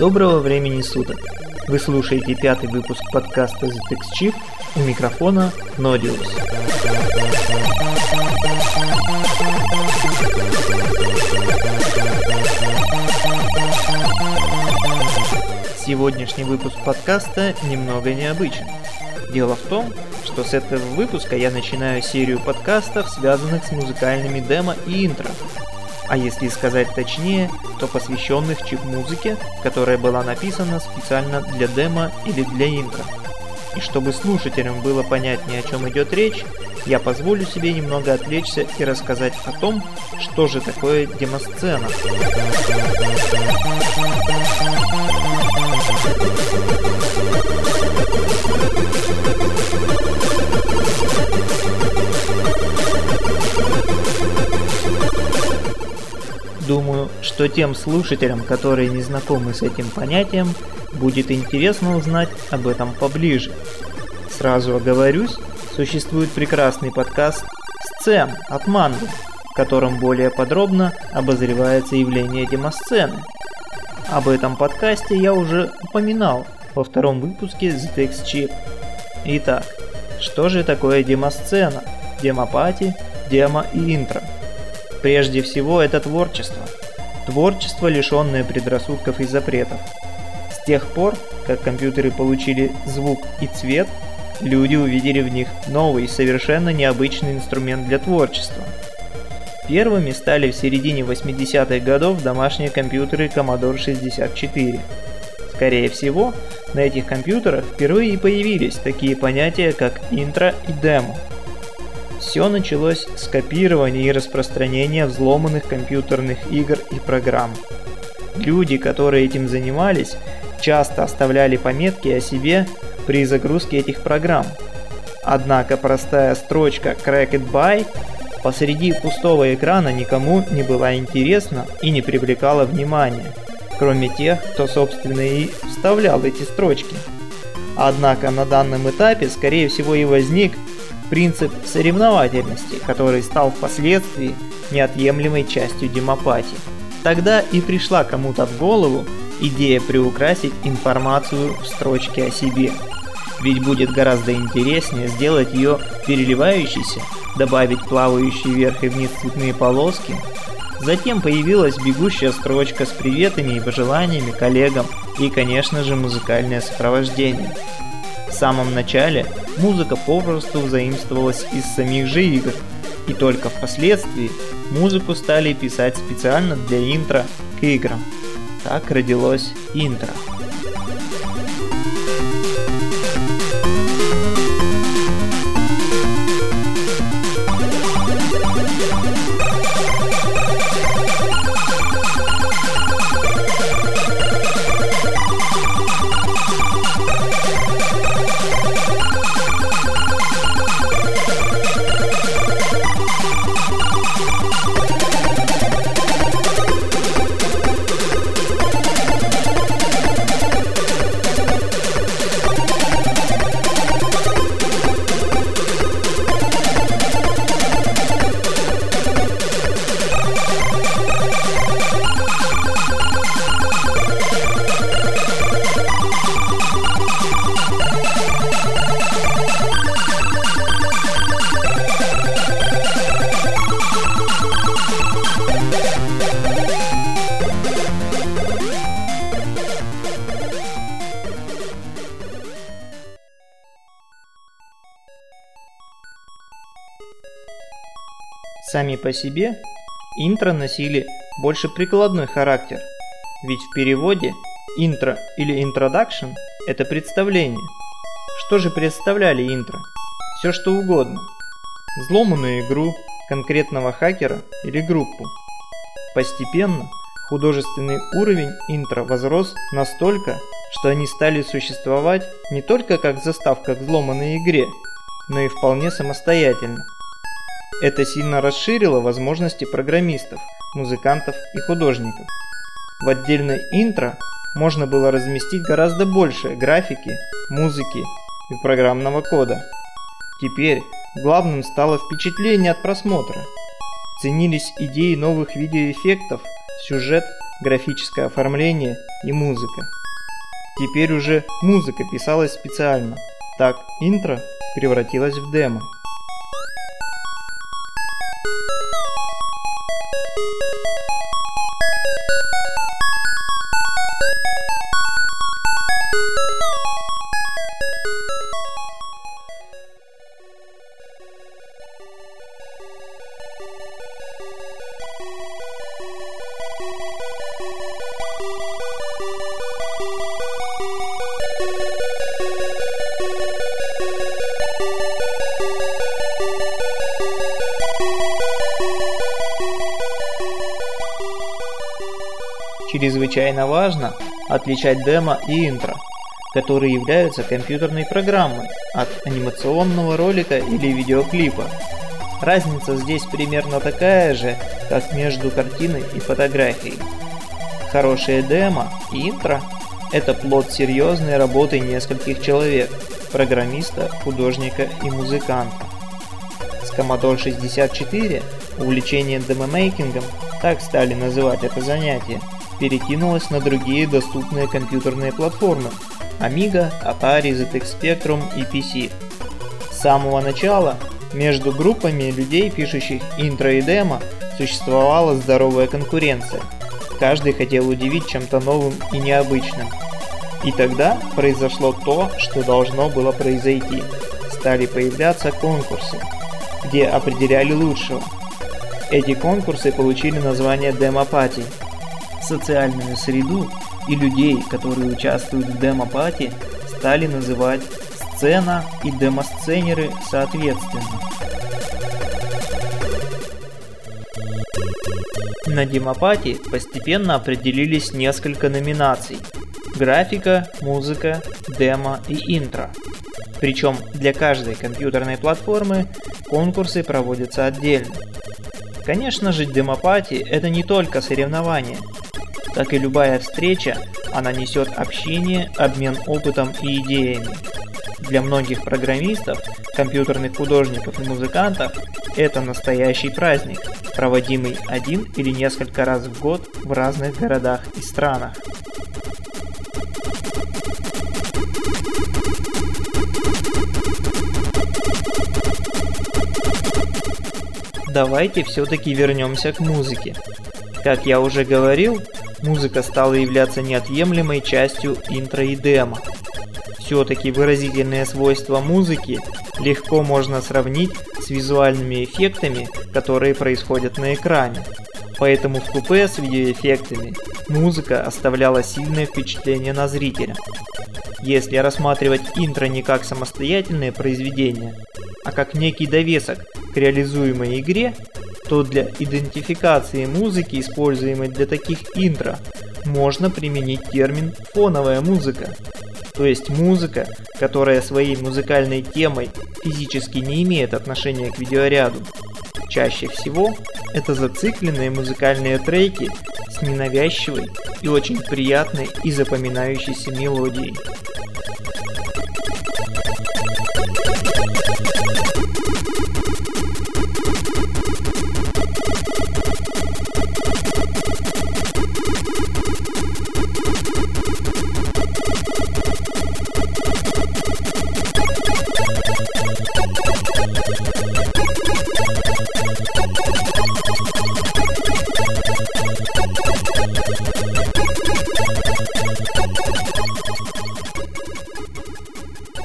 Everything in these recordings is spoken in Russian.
Доброго времени суток! Вы слушаете пятый выпуск подкаста ZX Chip у микрофона Nodius. Сегодняшний выпуск подкаста немного необычен. Дело в том, что с этого выпуска я начинаю серию подкастов, связанных с музыкальными демо и интро, а если сказать точнее, то посвященных чип-музыке, которая была написана специально для демо или для интро. И чтобы слушателям было понятнее, о чем идет речь, я позволю себе немного отвлечься и рассказать о том, что же такое демосцена. Думаю, что тем слушателям, которые не знакомы с этим понятием, будет интересно узнать об этом поближе. Сразу оговорюсь, существует прекрасный подкаст «Сцен» от Манго, в котором более подробно обозревается явление демосцены. Об этом подкасте я уже упоминал во втором выпуске ZX Chip. Итак, что же такое демосцена, демопати, демо и интро? Прежде всего, это творчество. Творчество, лишенное предрассудков и запретов. С тех пор, как компьютеры получили звук и цвет, люди увидели в них новый, совершенно необычный инструмент для творчества. Первыми стали в середине 80-х годов домашние компьютеры Commodore 64. Скорее всего, на этих компьютерах впервые и появились такие понятия, как интро и демо – все началось с копирования и распространения взломанных компьютерных игр и программ. Люди, которые этим занимались, часто оставляли пометки о себе при загрузке этих программ. Однако простая строчка Cracked By посреди пустого экрана никому не была интересна и не привлекала внимания, кроме тех, кто собственно и вставлял эти строчки. Однако на данном этапе, скорее всего, и возник принцип соревновательности, который стал впоследствии неотъемлемой частью демопатии. Тогда и пришла кому-то в голову идея приукрасить информацию в строчке о себе. Ведь будет гораздо интереснее сделать ее переливающейся, добавить плавающие вверх и вниз цветные полоски. Затем появилась бегущая строчка с приветами и пожеланиями коллегам и, конечно же, музыкальное сопровождение. В самом начале музыка попросту заимствовалась из самих же игр, и только впоследствии музыку стали писать специально для интро к играм. Так родилось интро. Сами по себе интро носили больше прикладной характер, ведь в переводе интро или introduction – это представление. Что же представляли интро? Все что угодно. Взломанную игру, конкретного хакера или группу. Постепенно художественный уровень интро возрос настолько, что они стали существовать не только как заставка к взломанной игре, но и вполне самостоятельно. Это сильно расширило возможности программистов, музыкантов и художников. В отдельной интро можно было разместить гораздо больше графики, музыки и программного кода. Теперь главным стало впечатление от просмотра. Ценились идеи новых видеоэффектов, сюжет, графическое оформление и музыка. Теперь уже музыка писалась специально, так интро превратилась в демо. Thank you. Чрезвычайно важно отличать демо и интро, которые являются компьютерной программой от анимационного ролика или видеоклипа. Разница здесь примерно такая же, как между картиной и фотографией. Хорошее демо и интро – это плод серьезной работы нескольких человек – программиста, художника и музыканта. С Commodore 64 увлечение демомейкингом, так стали называть это занятие, перекинулась на другие доступные компьютерные платформы Amiga, Atari, ZX Spectrum и PC. С самого начала между группами людей, пишущих интро и демо, существовала здоровая конкуренция. Каждый хотел удивить чем-то новым и необычным. И тогда произошло то, что должно было произойти. Стали появляться конкурсы, где определяли лучшего. Эти конкурсы получили название демопатий социальную среду и людей, которые участвуют в демо-пати, стали называть сцена и демосценеры соответственно. На демопати постепенно определились несколько номинаций – графика, музыка, демо и интро. Причем для каждой компьютерной платформы конкурсы проводятся отдельно. Конечно же, демопати – это не только соревнования – как и любая встреча, она несет общение, обмен опытом и идеями. Для многих программистов, компьютерных художников и музыкантов это настоящий праздник, проводимый один или несколько раз в год в разных городах и странах. Давайте все-таки вернемся к музыке. Как я уже говорил, музыка стала являться неотъемлемой частью интро и демо. Все-таки выразительные свойства музыки легко можно сравнить с визуальными эффектами, которые происходят на экране. Поэтому в купе с видеоэффектами музыка оставляла сильное впечатление на зрителя. Если рассматривать интро не как самостоятельное произведение, а как некий довесок к реализуемой игре, то для идентификации музыки, используемой для таких интро, можно применить термин «фоновая музыка», то есть музыка, которая своей музыкальной темой физически не имеет отношения к видеоряду. Чаще всего это зацикленные музыкальные треки с ненавязчивой и очень приятной и запоминающейся мелодией.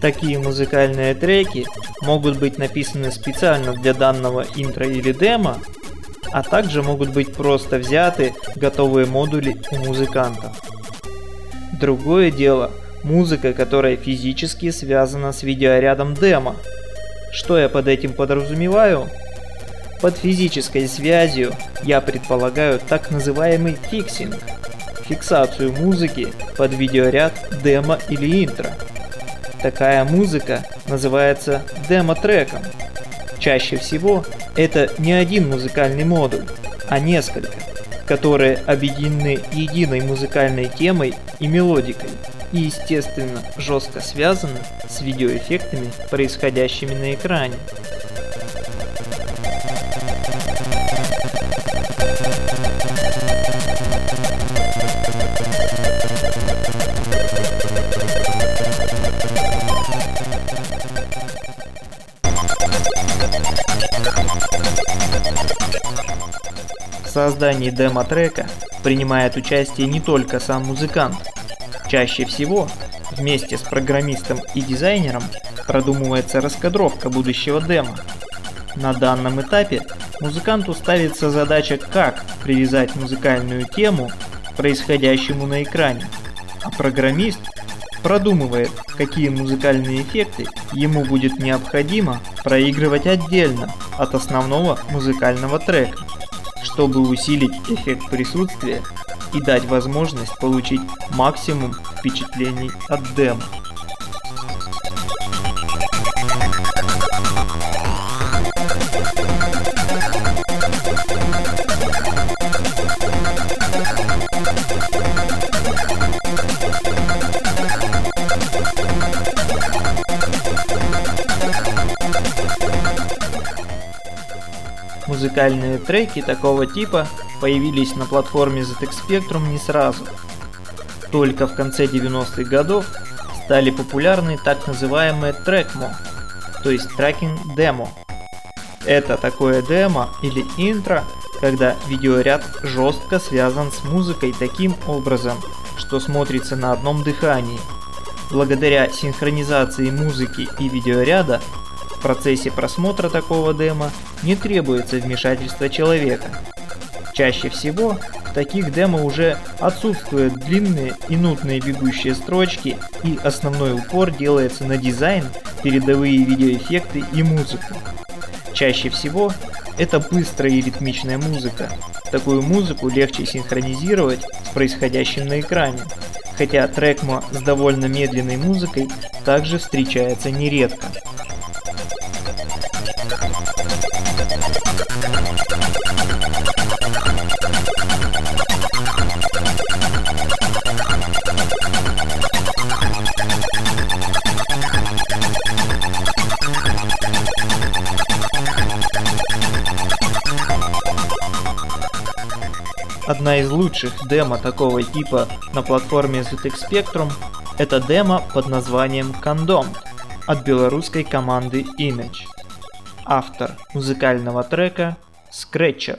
Такие музыкальные треки могут быть написаны специально для данного интро или демо, а также могут быть просто взяты готовые модули у музыкантов. Другое дело – музыка, которая физически связана с видеорядом демо. Что я под этим подразумеваю? Под физической связью я предполагаю так называемый фиксинг – фиксацию музыки под видеоряд демо или интро – Такая музыка называется демо-треком. Чаще всего это не один музыкальный модуль, а несколько, которые объединены единой музыкальной темой и мелодикой и, естественно, жестко связаны с видеоэффектами, происходящими на экране. Создании демо-трека принимает участие не только сам музыкант. Чаще всего вместе с программистом и дизайнером продумывается раскадровка будущего демо. На данном этапе музыканту ставится задача, как привязать музыкальную тему к происходящему на экране, а программист продумывает, какие музыкальные эффекты ему будет необходимо проигрывать отдельно от основного музыкального трека, чтобы усилить эффект присутствия и дать возможность получить максимум впечатлений от демо. Музыкальные треки такого типа появились на платформе ZX Spectrum не сразу. Только в конце 90-х годов стали популярны так называемые трекмо, то есть трекинг демо. Это такое демо или интро, когда видеоряд жестко связан с музыкой таким образом, что смотрится на одном дыхании. Благодаря синхронизации музыки и видеоряда в процессе просмотра такого демо не требуется вмешательство человека. Чаще всего в таких демо уже отсутствуют длинные и нудные бегущие строчки и основной упор делается на дизайн, передовые видеоэффекты и музыку. Чаще всего это быстрая и ритмичная музыка. Такую музыку легче синхронизировать с происходящим на экране, хотя трекмо с довольно медленной музыкой также встречается нередко. Одна из лучших демо такого типа на платформе ZX Spectrum это демо под названием Кондом от белорусской команды Image. Автор музыкального трека Scratcher.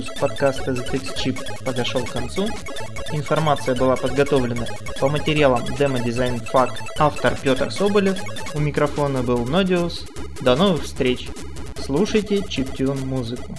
выпуск подкаста ZX Chip подошел к концу. Информация была подготовлена по материалам Demo Design Fact. Автор Петр Соболев. У микрофона был Нодиус. До новых встреч. Слушайте чиптюн музыку.